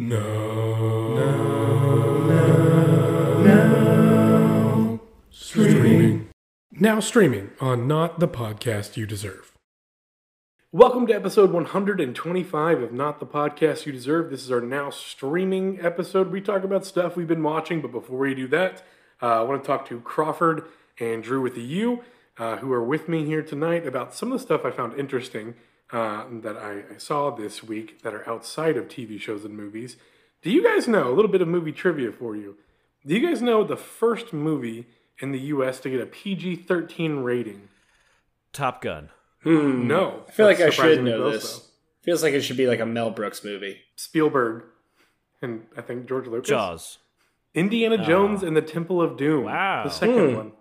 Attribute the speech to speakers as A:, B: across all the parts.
A: No. No. No. No. Streaming. Now streaming on Not the Podcast You Deserve. Welcome to episode 125 of Not the Podcast You Deserve. This is our now streaming episode. We talk about stuff we've been watching, but before we do that, uh, I want to talk to Crawford and Drew with the U, uh, who are with me here tonight about some of the stuff I found interesting uh, that I, I saw this week that are outside of TV shows and movies. Do you guys know a little bit of movie trivia for you? Do you guys know the first movie in the U.S. to get a PG-13 rating?
B: Top Gun.
A: No,
C: I feel like I should know
A: close,
C: this.
A: though.
C: Feels like it should be like a Mel Brooks movie.
A: Spielberg and I think George Lucas.
B: Jaws.
A: Indiana Jones and the Temple of Doom.
B: Wow.
A: the second
C: Hmm.
A: one.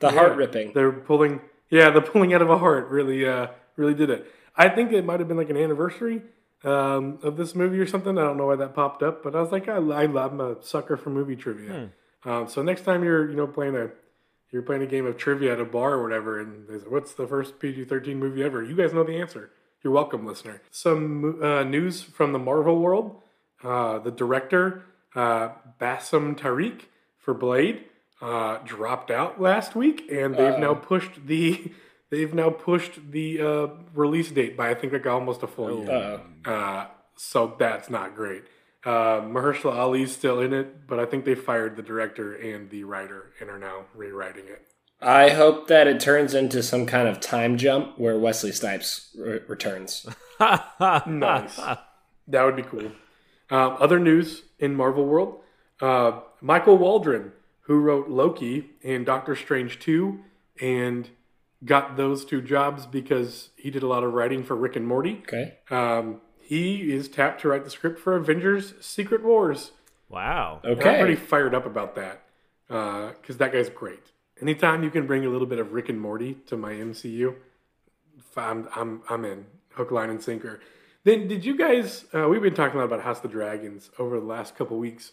C: The
A: Yeah.
C: heart ripping.
A: They're pulling, yeah, the pulling out of a heart really, uh, really did it. I think it might have been like an anniversary um, of this movie or something. I don't know why that popped up, but I was like, I, I, I'm a sucker for movie trivia. Um, so next time you're, you know, playing a, you're playing a game of trivia at a bar or whatever, and there's, what's the first PG-13 movie ever? You guys know the answer. You're welcome, listener. Some uh, news from the Marvel world. Uh, the director, uh, Bassam Tariq for Blade, uh, dropped out last week, and they've now pushed the they've now pushed the uh, release date by I think like almost a full year.
C: Uh-oh.
A: Uh, so that's not great. Uh, Mahershala Ali's still in it, but I think they fired the director and the writer and are now rewriting it.
C: I hope that it turns into some kind of time jump where Wesley Snipes re- returns.
A: Nice. that would be cool. Um, other news in Marvel world: uh, Michael Waldron, who wrote Loki and Doctor Strange two, and got those two jobs because he did a lot of writing for Rick and Morty.
C: Okay.
A: Um, he is tapped to write the script for Avengers: Secret Wars.
B: Wow.
A: And I'm pretty fired up about that because that guy's great. Anytime you can bring a little bit of Rick and Morty to my MCU, I'm I'm I'm in hook, line, and sinker. Then did you guys? Uh, we've been talking a lot about House of the Dragons over the last couple weeks.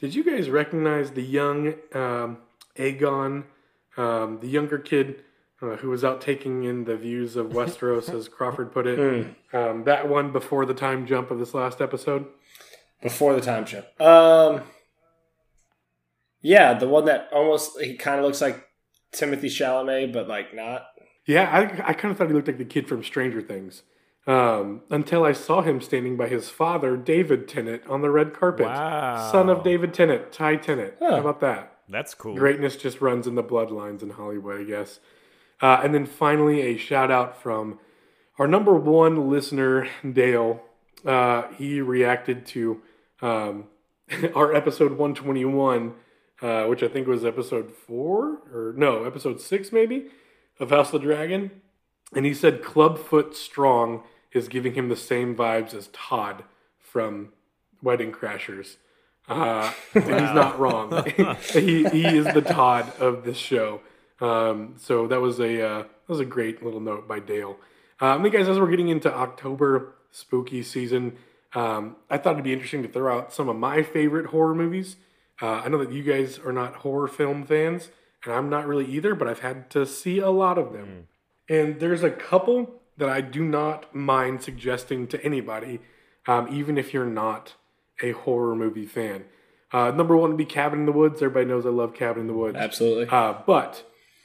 A: Did you guys recognize the young um, Aegon, um, the younger kid uh, who was out taking in the views of Westeros, as Crawford put it? Um, that one before the time jump of this last episode.
C: Before the time jump. Um. Yeah, the one that almost he kind of looks like Timothée Chalamet, but like not.
A: Yeah, I, I kind of thought he looked like the kid from Stranger Things. Um, until I saw him standing by his father, David Tennant, on the red carpet.
B: Wow.
A: Son of David Tennant, Ty Tennant.
C: Huh.
A: How about that?
B: That's cool.
A: Greatness just runs in the bloodlines in Hollywood, I guess. Uh, and then finally, a shout out from our number one listener, Dale. Uh, he reacted to um, our episode 121, uh, which I think was episode four, or no, episode six maybe, of House of the Dragon. And he said Clubfoot Strong is giving him the same vibes as Todd from Wedding Crashers. Uh, and he's not wrong. he, he is the Todd of this show. Um, so that was a uh, that was a great little note by Dale. Um, guys, as we're getting into October spooky season, um, I thought it'd be interesting to throw out some of my favorite horror movies. Uh, I know that you guys are not horror film fans, and I'm not really either, but I've had to see a lot of them. And there's a couple that I do not mind suggesting to anybody, um, even if you're not a horror movie fan. Uh, number one would be Cabin in the Woods. Everybody knows I love Cabin in the Woods.
C: Absolutely.
A: Uh, but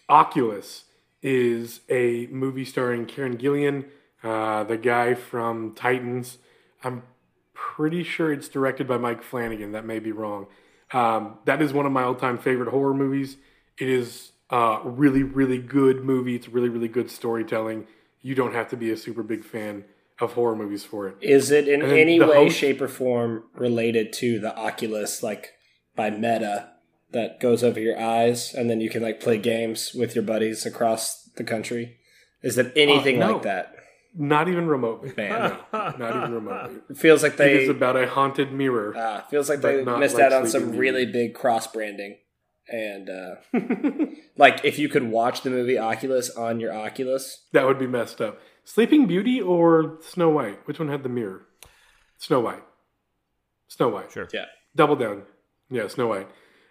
A: Oculus is a movie starring Karen Gillan, uh, the guy from Titans. I'm pretty sure it's directed by Mike Flanagan. That may be wrong. Um, that is one of my all-time favorite horror movies. It is a really, really good movie. It's really, really good storytelling. You don't have to be a super big fan of horror movies for it.
C: Is it in any way,
A: host-
C: shape, or form related to the Oculus, like by Meta, that goes over your eyes, and then you can like play games with your buddies across the country? Is it anything
A: Uh, no.
C: like that?
A: Not even remotely.
C: Man.
A: No, not even remotely.
C: It feels like
A: It
C: they
A: is about a haunted mirror.
C: ah, feels like they missed
A: like
C: out on
A: Sleeping
C: some really big cross branding. And uh, like, if you could watch the movie Oculus on your Oculus,
A: That would be messed up. Sleeping Beauty or Snow White? Which one had the mirror? Snow White. Snow White.
B: Sure.
C: yeah,
A: Double down. Yeah, Snow White.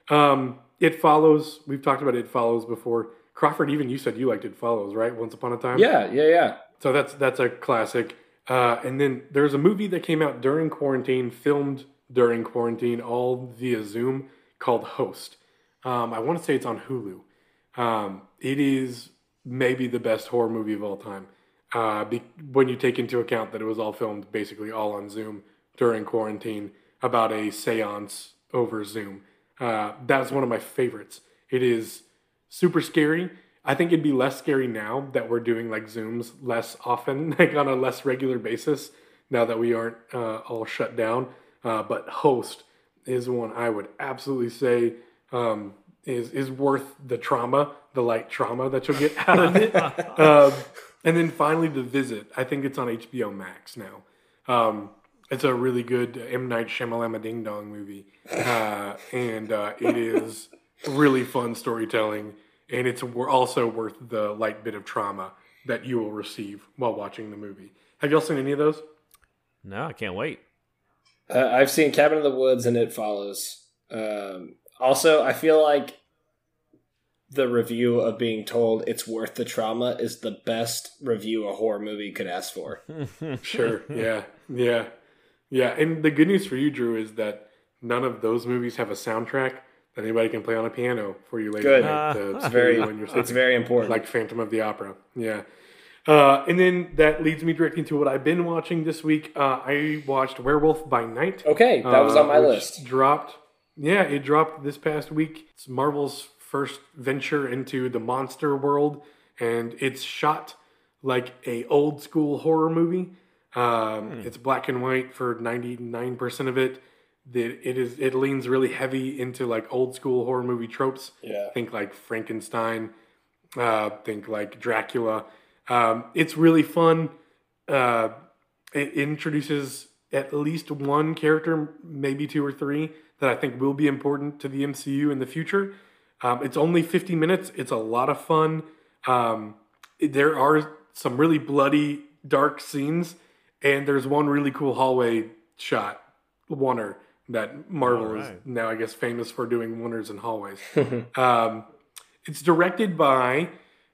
A: Um, it follows. We've talked about it follows before. Crawford, even you said you liked it follows, right? Once upon a time.
C: yeah, yeah, yeah.
A: So that's that's a classic. Uh, and then there's a movie that came out during quarantine, filmed during quarantine, all via Zoom, called Host. Um, I want to say it's on Hulu. Um, it is maybe the best horror movie of all time. Uh, be, when you take into account that it was all filmed basically all on Zoom during quarantine about a seance over Zoom. Uh, that's one of my favorites. It is super scary. I think it'd be less scary now that we're doing like Zooms less often, like on a less regular basis, now that we aren't uh, all shut down. Uh, but Host is one I would absolutely say um, is is worth the trauma, the light trauma that you'll get out of it. um, and then finally, The Visit. I think it's on HBO Max now. Um, it's a really good M Night Shyamalama Ding Dong movie, uh, and uh, it is really fun storytelling, and it's wor- also worth the light bit of trauma that you will receive while watching the movie. Have y'all seen any of those?
B: No, I can't wait.
C: Uh, I've seen Cabin in the Woods and It Follows. Um, also, I feel like the review of being told it's worth the trauma is the best review a horror movie could ask for.
A: Sure. yeah. Yeah. Yeah. And the good news for you, Drew, is that none of those movies have a soundtrack that anybody can play on a piano for you later
C: Good.
A: at night to
C: It's very,
A: when you're
C: it's very important.
A: like Phantom of the Opera. Yeah. Uh, and then that leads me directly to what I've been watching this week. Uh, I watched Werewolf by Night.
C: okay, that was
A: uh,
C: on my list.
A: Dropped. Yeah, it dropped this past week. It's Marvel's first venture into the monster world, and it's shot like a old school horror movie. Um, It's black and white for ninety nine percent of it. That it is it leans really heavy into like old school horror movie tropes.
C: Yeah.
A: Think like Frankenstein. Uh, think like Dracula. Um, it's really fun. Uh, it introduces at least one character, maybe two or three, that I think will be important to the MCU in the future. Um, it's only 50 minutes. It's a lot of fun. Um, there are some really bloody, dark scenes, and there's one really cool hallway shot, oneer, that Marvel is now, I guess, famous for doing oneers in hallways. um, it's directed by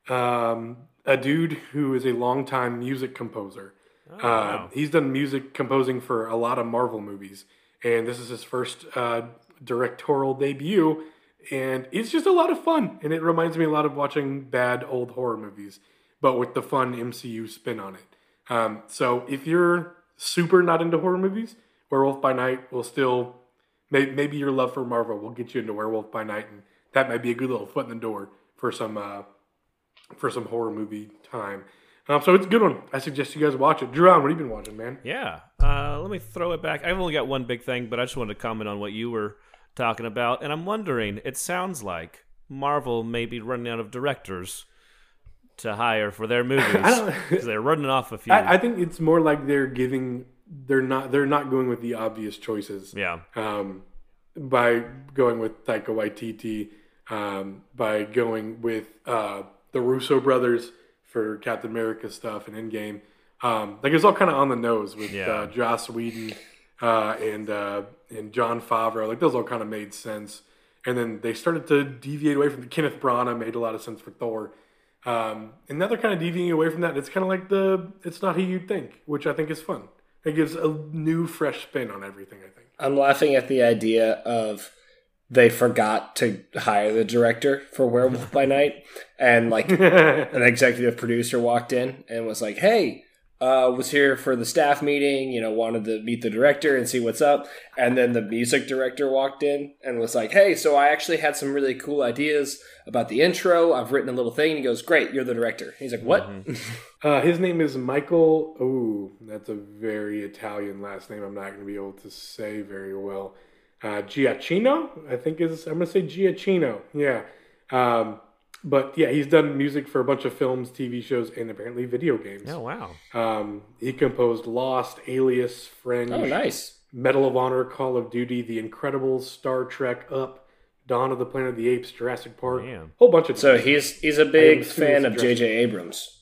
A: um, a dude who is a longtime music composer.
B: Oh,
A: Uh,
B: wow.
A: He's done music composing for a lot of Marvel movies, and this is his first uh, directorial debut. And it's just a lot of fun, and it reminds me a lot of watching bad old horror movies, but with the fun MCU spin on it. Um, so if you're super not into horror movies, Werewolf by Night will still may, maybe your love for Marvel will get you into Werewolf by Night, and that might be a good little foot in the door for some uh, for some horror movie time. Um, so it's a good one. I suggest you guys watch it. Drew, what have you been watching, man?
B: Yeah. Uh, let me throw it back. I've only got one big thing, but I just wanted to comment on what you were talking about. And I'm wondering, it sounds like Marvel may be running out of directors to hire for their movies because they're running off a few.
A: I, I think it's more like they're giving they're not they're not going with the obvious choices.
B: yeah.
A: um, by going with Taika Waititi, um, by going with uh, the Russo brothers for Captain America stuff and Endgame. Um, like it's all kind of on the nose with
B: Yeah.
A: uh, Joss Whedon uh, and uh, and Jon Favreau. Like those all kind of made sense. And then they started to deviate away from the Kenneth Branagh made a lot of sense for Thor. Um, and now they're kind of deviating away from that. It's kind of like the it's not who you'd think, which I think is fun. It gives a new, fresh spin on everything. I think.
C: I'm laughing at the idea of they forgot to hire the director for Werewolf by Night, and like an executive producer walked in and was like, "Hey, uh, was here for the staff meeting. You know, wanted to meet the director and see what's up." And then the music director walked in and was like, "Hey, so I actually had some really cool ideas about the intro. I've written a little thing." And he goes, "Great, you're the director." He's like, "What?"
A: Uh, his name is Michael. Oh, that's a very Italian last name. I'm not going to be able to say very well. Uh, Giacchino, I think is. I'm going to say Giacchino. Yeah. Um, but yeah, he's done music for a bunch of films, TV shows, and apparently video games.
B: Oh, wow.
A: Um, he composed Lost, Alias, Fringe,
C: oh, nice.
A: Medal of Honor, Call of Duty, The Incredibles, Star Trek, Up, Dawn of the Planet of the Apes, Jurassic Park,
B: Damn.
A: whole bunch of.
C: So he's he's a big fan of J.J. Abrams.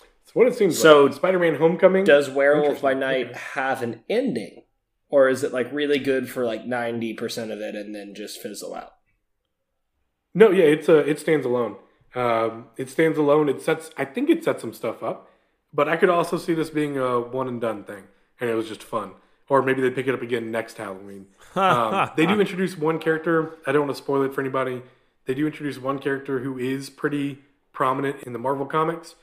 A: That's what it seems
C: So,
A: like. Spider-Man: Homecoming.
C: Does Werewolf by Night
A: Okay.
C: have an ending? Or is it like really good for like 90% of it and then just fizzle out?
A: No, yeah, it's a it stands alone. Um, it stands alone. It sets. I think it sets some stuff up, but I could also see this being a one and done thing, and it was just fun. or maybe they pick it up again next Halloween. Um, they do introduce one character. I don't want to spoil it for anybody. They do introduce one character who is pretty prominent in the Marvel comics,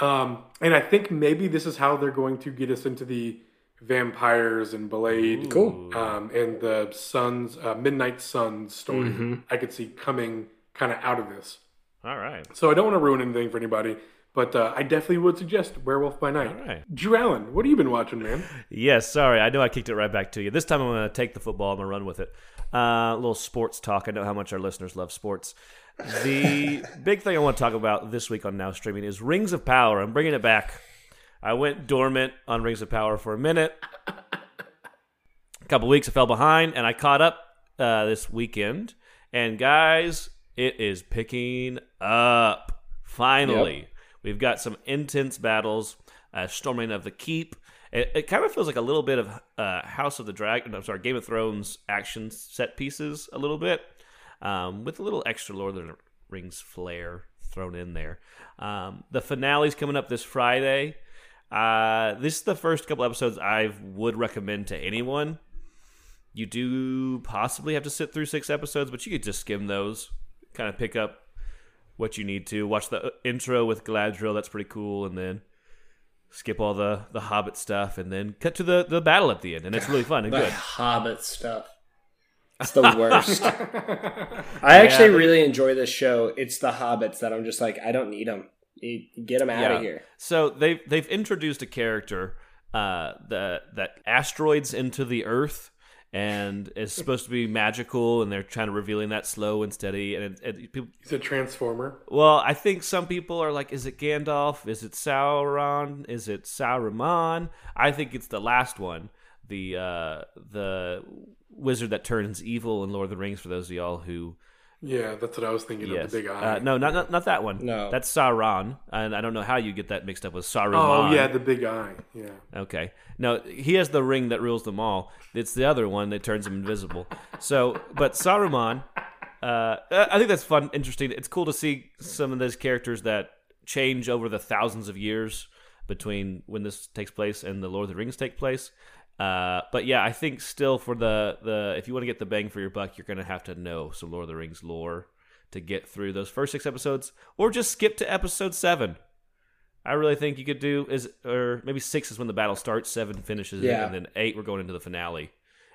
A: um, and I think maybe this is how they're going to get us into the vampires and Blade,
C: Cool.
A: um, and the Suns, uh, Midnight Suns story. I could see coming kind of out of this.
B: All right.
A: So I don't want to ruin anything for anybody, but uh, I definitely would suggest Werewolf by Night.
B: All right.
A: Drew Allen, what have you been watching, man?
B: Yes, sorry. I know I kicked it right back to you. This time I'm going to take the football. I'm going to run with it. Uh, a little sports talk. I know how much our listeners love sports. The big thing I want to talk about this week on Now Streaming is Rings of Power. I'm bringing it back. I went dormant on Rings of Power for a minute. A couple weeks I fell behind, and I caught up uh, this weekend. And guys, it is picking up. Finally, we've got some intense battles. Uh, storming of the keep. It, it kind of feels like a little bit of uh, House of the Dragon. I'm sorry, Game of Thrones action set pieces a little bit, um, with a little extra Lord of the Rings flair thrown in there. Um, the finale's coming up this Friday. Uh, this is the first couple episodes I would recommend to anyone. You do possibly have to sit through six episodes, but you could just skim those, kind of pick up what you need to. Watch the uh, intro with Galadriel, that's pretty cool, and then skip all the the Hobbit stuff, and then cut to the the battle at the end, and it's really fun and good.
C: Hobbit stuff. It's the worst. I actually
B: they-
C: really enjoy this show. It's the Hobbits that I'm just like, I don't need them. You get them out
B: Yeah.
C: of here.
B: So they've they've introduced a character uh, that that asteroids into the Earth and is supposed to be magical, and they're trying to revealing that slow and steady. And it, it, people,
A: He's a transformer.
B: well, I think some people are like, is it Gandalf? Is it Sauron? Is it Saruman? I think it's the last one, the uh, the wizard that turns evil in Lord of the Rings. For those of y'all who
A: Yeah, that's what I was thinking
B: yes,
A: of. The big eye.
B: uh, no, not, not not that one.
C: No.
B: that's Sauron, and I don't know how you get that mixed up with Saruman.
A: Oh yeah, the big eye. Yeah.
B: Okay. No, he has the ring that rules them all. It's the other one that turns him invisible. So, but Saruman, uh, I think that's fun, interesting. It's cool to see some of those characters that change over the thousands of years between when this takes place and the Lord of the Rings take place. Uh, but yeah, I think still for the the if you want to get the bang for your buck, you're gonna have to know some Lord of the Rings lore to get through those first six episodes, or just skip to episode seven. I really think you could do is or maybe six is when the battle starts, seven finishes,
C: Yeah.
B: and then eight we're going into the finale,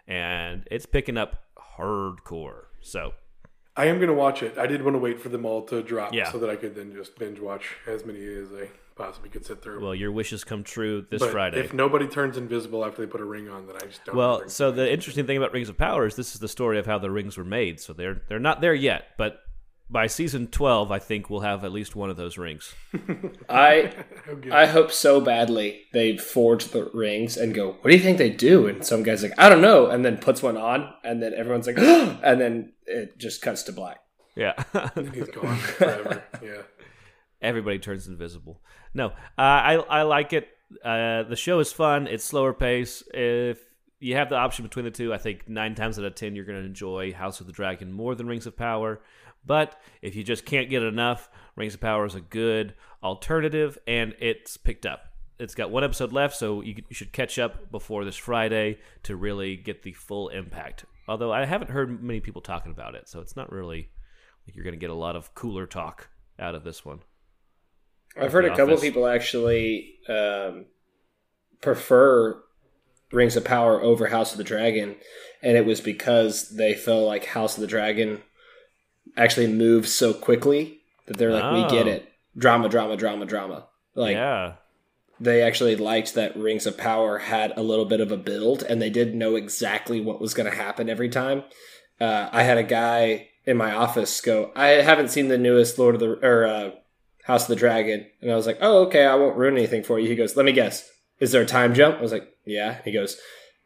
B: and it's picking up hardcore. So
A: I am gonna watch it. I did want to wait for them all to drop
B: Yeah.
A: so that I could then just binge watch as many as I possibly could sit through.
B: well, your wishes come true this
A: but
B: Friday.
A: if nobody turns invisible after they put a ring on, then I just don't.
B: well, so the interesting thing about Rings of Power is this is the story of how the rings were made. So they're they're not there yet, but by season twelve, I think we'll have at least one of those rings.
C: I I hope so badly they forge the rings and go, what do you think they do? And some guy's like, I don't know, and then puts one on, and then everyone's like, and then it just cuts to black.
B: Yeah.
A: He's gone forever. Yeah.
B: Everybody turns invisible. No, uh, I I like it. Uh, the show is fun. It's slower pace. If you have the option between the two, I think nine times out of ten you're going to enjoy House of the Dragon more than Rings of Power. But if you just can't get enough, Rings of Power is a good alternative, and it's picked up. It's got one episode left, so you, you should catch up before this Friday to really get the full impact. Although I haven't heard many people talking about it, so it's not really like you're going to get a lot of cooler talk out of this one.
C: I've heard a couple
B: Office.
C: people actually um, prefer Rings of Power over House of the Dragon, and it was because they felt like House of the Dragon actually moves so quickly that they're like, we get
B: Oh.
C: it, drama, drama, drama, drama. Like
B: yeah.
C: they actually liked that Rings of Power had a little bit of a build, and they didn't know exactly what was going to happen every time. Uh, I had a guy in my office go, "I haven't seen the newest Lord of the or uh, House of the Dragon," and I was like, "Oh, okay, I won't ruin anything for you." He goes, "Let me guess, is there a time jump?" I was like, "Yeah." He goes,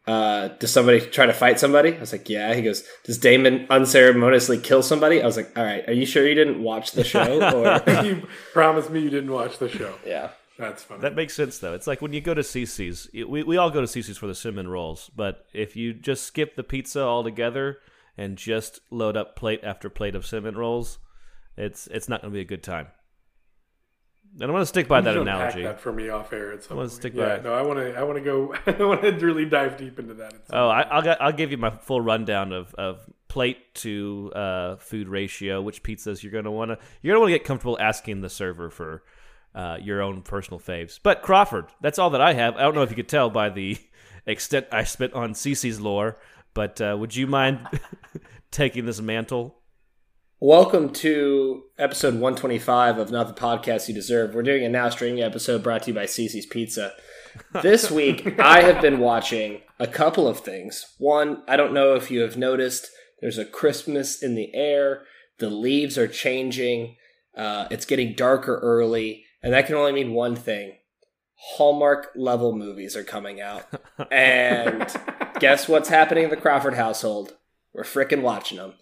C: uh, "Does somebody try to fight somebody?" I was like, "Yeah." He goes, "Does Daemon unceremoniously kill somebody?" I was like, "All right, are you sure you didn't watch the show?" Or
A: you promised me you didn't watch the show.
C: yeah.
A: That's funny.
B: That makes sense, though. It's like when you go to Cicis. We, we all go to Cicis for the cinnamon rolls, but if you just skip the pizza altogether and just load up plate after plate of cinnamon rolls, it's it's not going to be a good time. And I'm going to stick by
A: You
B: that analogy.
A: that for me off air at some
B: wanna
A: point.
B: stick
A: yeah,
B: by
A: no, I want to. I want to go. I want to really dive deep into that.
B: Oh, I, I'll get- I'll give you my full rundown of, of plate to uh, food ratio, which pizzas you're gonna wanna you're gonna want to get comfortable asking the server for uh, your own personal faves. But Crawford, that's all that I have. I don't know if you could tell by the extent I spent on Cicis lore, but uh, would you mind taking this mantle?
C: Welcome to episode 125 of Not the Podcast You Deserve. We're doing a now streaming episode brought to you by Cicis Pizza. This week, I have been watching a couple of things. One, I don't know if you have noticed, there's a Christmas in the air. The leaves are changing. Uh, it's getting darker early, and that can only mean one thing: Hallmark level movies are coming out. And guess what's happening in the Crawford household? We're frickin' watching them.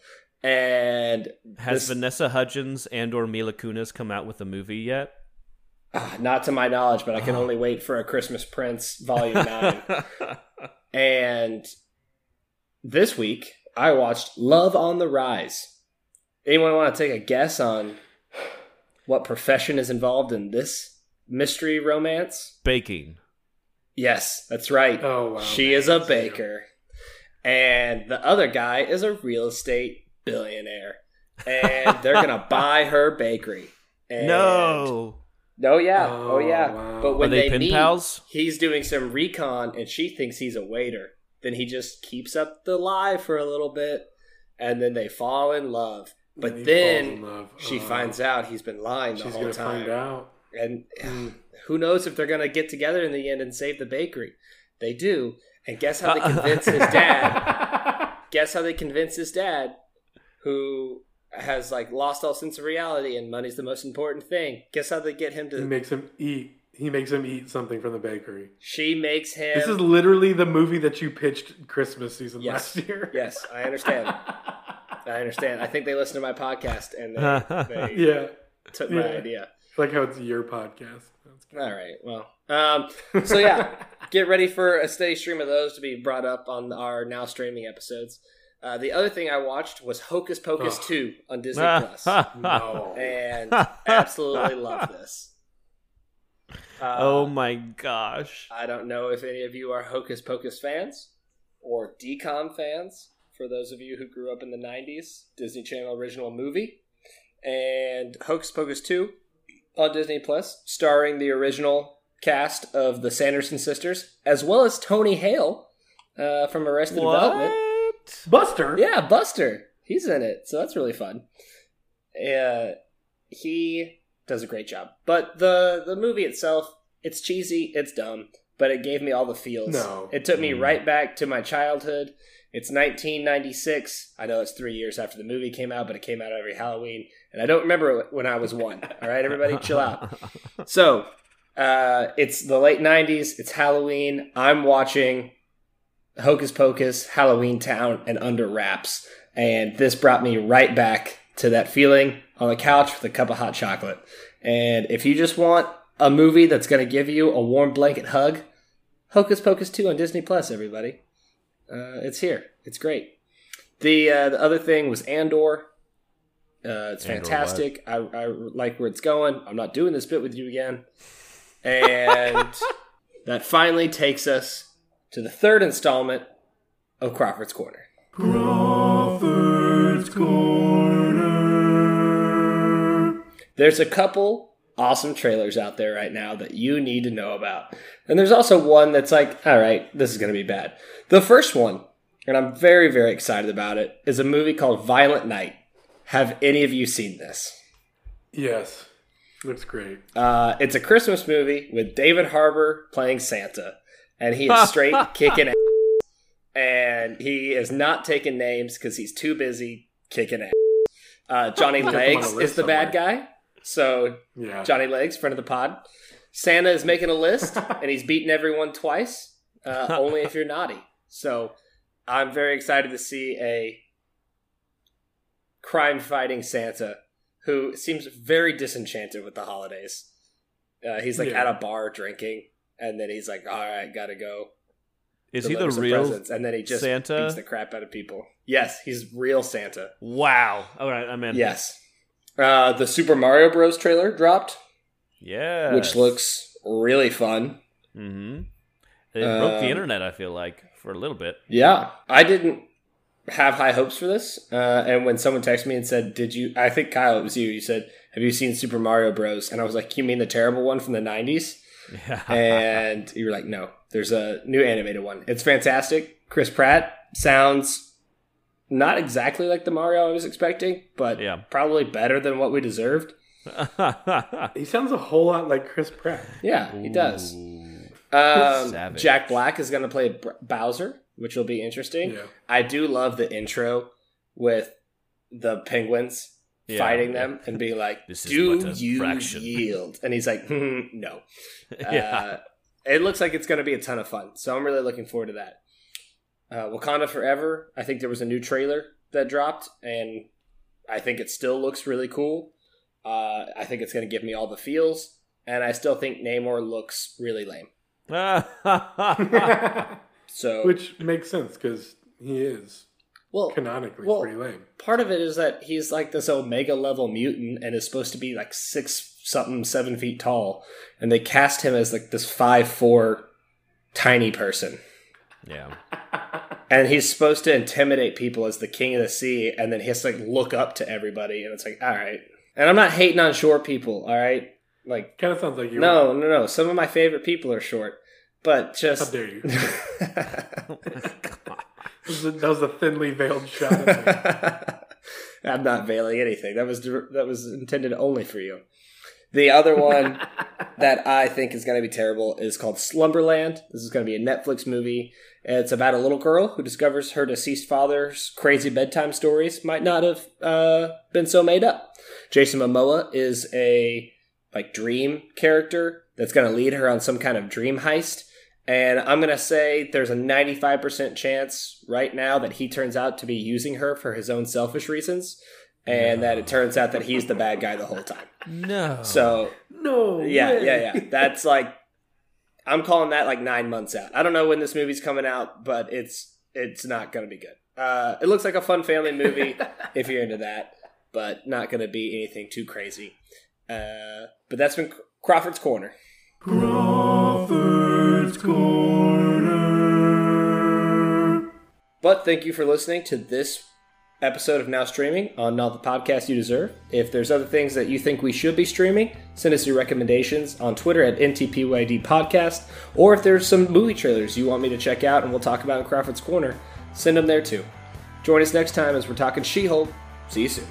C: And
B: Has
C: This-
B: Vanessa Hudgens and or Mila Kunis come out with a movie yet?
C: Ah, not to my knowledge, but I can only wait for a Christmas Prince Volume 9. and this week, I watched Love on the Rise. Anyone want to take a guess on what profession is involved in this mystery romance?
B: Baking.
C: Yes, that's right.
A: Oh, wow.
C: She is a baker. And the other guy is a real estate billionaire. And they're going to buy her bakery. And
B: no.
C: Oh yeah, oh,
A: Oh,
C: yeah.
A: wow.
C: But when
B: Are they
C: they,
B: pen
C: meet,
B: pals?
C: he's doing some recon, and she thinks he's a waiter. Then he just keeps up the lie for a little bit, and then they fall in love. But
A: And he
C: then
A: love.
C: she
A: Oh.
C: finds out he's been lying the
A: She's
C: whole
A: gonna
C: time,
A: find out.
C: and hmm. who knows if they're gonna get together in the end and save the bakery? They do, and guess how they uh, convince his dad? Guess how they convince his dad, who has like lost all sense of reality and money's the most important thing. Guess how they get him
A: he
C: to?
A: makes him eat. He makes him eat something from the bakery.
C: She makes him.
A: This is literally the movie that you pitched Christmas season
C: Yes.
A: last year.
C: Yes, I understand. I understand. I think they listened to my podcast and they, they
A: yeah.
C: took my
A: Yeah.
C: idea.
A: It's like how it's your podcast. That's.
C: All right. Well, um, so yeah, get ready for a steady stream of those to be brought up on our now streaming episodes. Uh, the other thing I watched was Hocus Pocus
A: Ugh.
C: 2 on Disney Plus,
A: no.
C: and absolutely love this. Uh,
B: oh my gosh.
C: I don't know if any of you are Hocus Pocus fans or DCOM fans, for those of you who grew up in the 90s, Disney Channel original movie. And Hocus Pocus 2 on Disney Plus, starring the original cast of the Sanderson sisters, as well as Tony Hale uh, from Arrested Development.
A: Buster.
C: Yeah, Buster. He's in it, so that's really fun. Uh, he does a great job. But the the movie itself, it's cheesy, it's dumb, but it gave me all the feels.
A: No.
C: It took me
B: Mm.
C: right back to my childhood. It's 1996. I know it's three years after the movie came out, but it came out every Halloween, and I don't remember when I was one. All right, everybody, chill out. So, uh, it's the late 90s. It's Halloween. I'm watching Hocus Pocus, Halloween Town, and Under Wraps. And this brought me right back to that feeling on the couch with a cup of hot chocolate. And if you just want a movie that's going to give you a warm blanket hug, Hocus Pocus 2 on Disney Plus, everybody. Uh, it's here. It's great. The, uh, the other thing was Andor. Uh, it's
B: Andor
C: fantastic. I, I like where it's going. I'm not doing this bit with you again. And that finally takes us to the third installment of Crawford's Corner.
A: Crawford's Corner.
C: There's a couple awesome trailers out there right now that you need to know about. And there's also one that's like, all right, this is going to be bad. The first one, and I'm very, very excited about it, is a movie called Violent Night. Have any of you seen this?
A: Yes. Looks great.
C: Uh, it's a Christmas movie with David Harbour playing Santa, and he is straight kicking ass. And he is not taking names because he's too busy kicking ass. Uh, Johnny
A: Got them on
C: Legs is
A: list
C: the bad guy. So
A: Yeah.
C: Johnny Legs, friend of the pod. Santa is making a list, and he's beaten everyone twice. Uh, only if you're naughty. So I'm very excited to see a crime-fighting Santa who seems very disenchanted with the holidays. Uh, he's like
A: Yeah.
C: at a bar drinking, and then he's like, "All right, gotta go."
B: Is he the real
C: presents," And then he just
B: Santa?
C: beats the crap out of people. Yes, he's real Santa.
B: Wow. All right, I'm in.
C: Yes. Uh, the Super Mario Bros. trailer dropped.
B: Yeah.
C: which looks really fun.
B: Mm-hmm. It broke the
C: Um,
B: internet. I feel like for a little bit.
C: Yeah, I didn't have high hopes for this. Uh, and when someone texted me and said, "Did you?" I think Kyle, it was you. You said, "Have you seen Super Mario Bros?" And I was like, "You mean the terrible one from the '90s?"
B: Yeah.
C: and you were like, "No, there's a new animated one. It's fantastic." Chris Pratt sounds not exactly like the Mario I was expecting, but
B: Yeah.
C: probably better than what we deserved.
A: He sounds a whole lot like Chris Pratt.
C: Yeah, he does. Um, Jack Black is going to play B- Bowser, which will be interesting.
A: Yeah.
C: I do love the intro with the penguins
B: Yeah,
C: fighting
B: yeah.
C: them and be like,
B: This is
C: "Do
B: but
C: you
B: fraction."
C: yield?" And he's like, hmm, "No."
B: yeah.
C: Uh, it looks like it's going to be a ton of fun, so I'm really looking forward to that. Uh, Wakanda Forever. I think there was a new trailer that dropped, and I think it still looks really cool. Uh, I think it's going to give me all the feels, and I still think Namor looks really lame. So,
A: Which makes sense because he is
C: well,
A: canonically
C: well,
A: pretty lame.
C: part of it is that he's like this omega level mutant and is supposed to be like six something seven feet tall and they cast him as like this five four tiny person
B: yeah.
C: and he's supposed to intimidate people as the king of the sea and then he has to like look up to everybody and it's like all right and i'm not hating on short people all right like
A: Kind of sounds like you.
C: no no no some of my favorite people are short but just How
A: dare you? That was a- that was a thinly veiled shot.
C: I'm not veiling anything. That was that was intended only for you. The other one that I think is going to be terrible is called Slumberland. This is going to be a Netflix movie. It's about a little girl who discovers her deceased father's crazy bedtime stories might not have uh, been so made up. Jason Momoa is a like dream character that's going to lead her on some kind of dream heist. And I'm going to say there's a 95% chance right now that he turns out to be using her for his own selfish reasons. And that it turns out that he's the bad guy the whole time.
B: No.
C: So,
A: no.
C: yeah,
A: way.
C: yeah, yeah. That's like, I'm calling that like nine months out. I don't know when this movie's coming out, but it's it's not going to be good. Uh, it looks like a fun family movie if you're into that, but not going to be anything too crazy. Uh, but that's been Crawford's Corner.
A: Crawford's Corner.
C: But thank you for listening to this episode of Now Streaming on Not the Podcast You Deserve. If there's other things that you think we should be streaming, send us your recommendations on Twitter at NTPYD Podcast. Or if there's some movie trailers you want me to check out and we'll talk about in Crawford's Corner, send them there too. Join us next time as we're talking She Hulk. See you soon.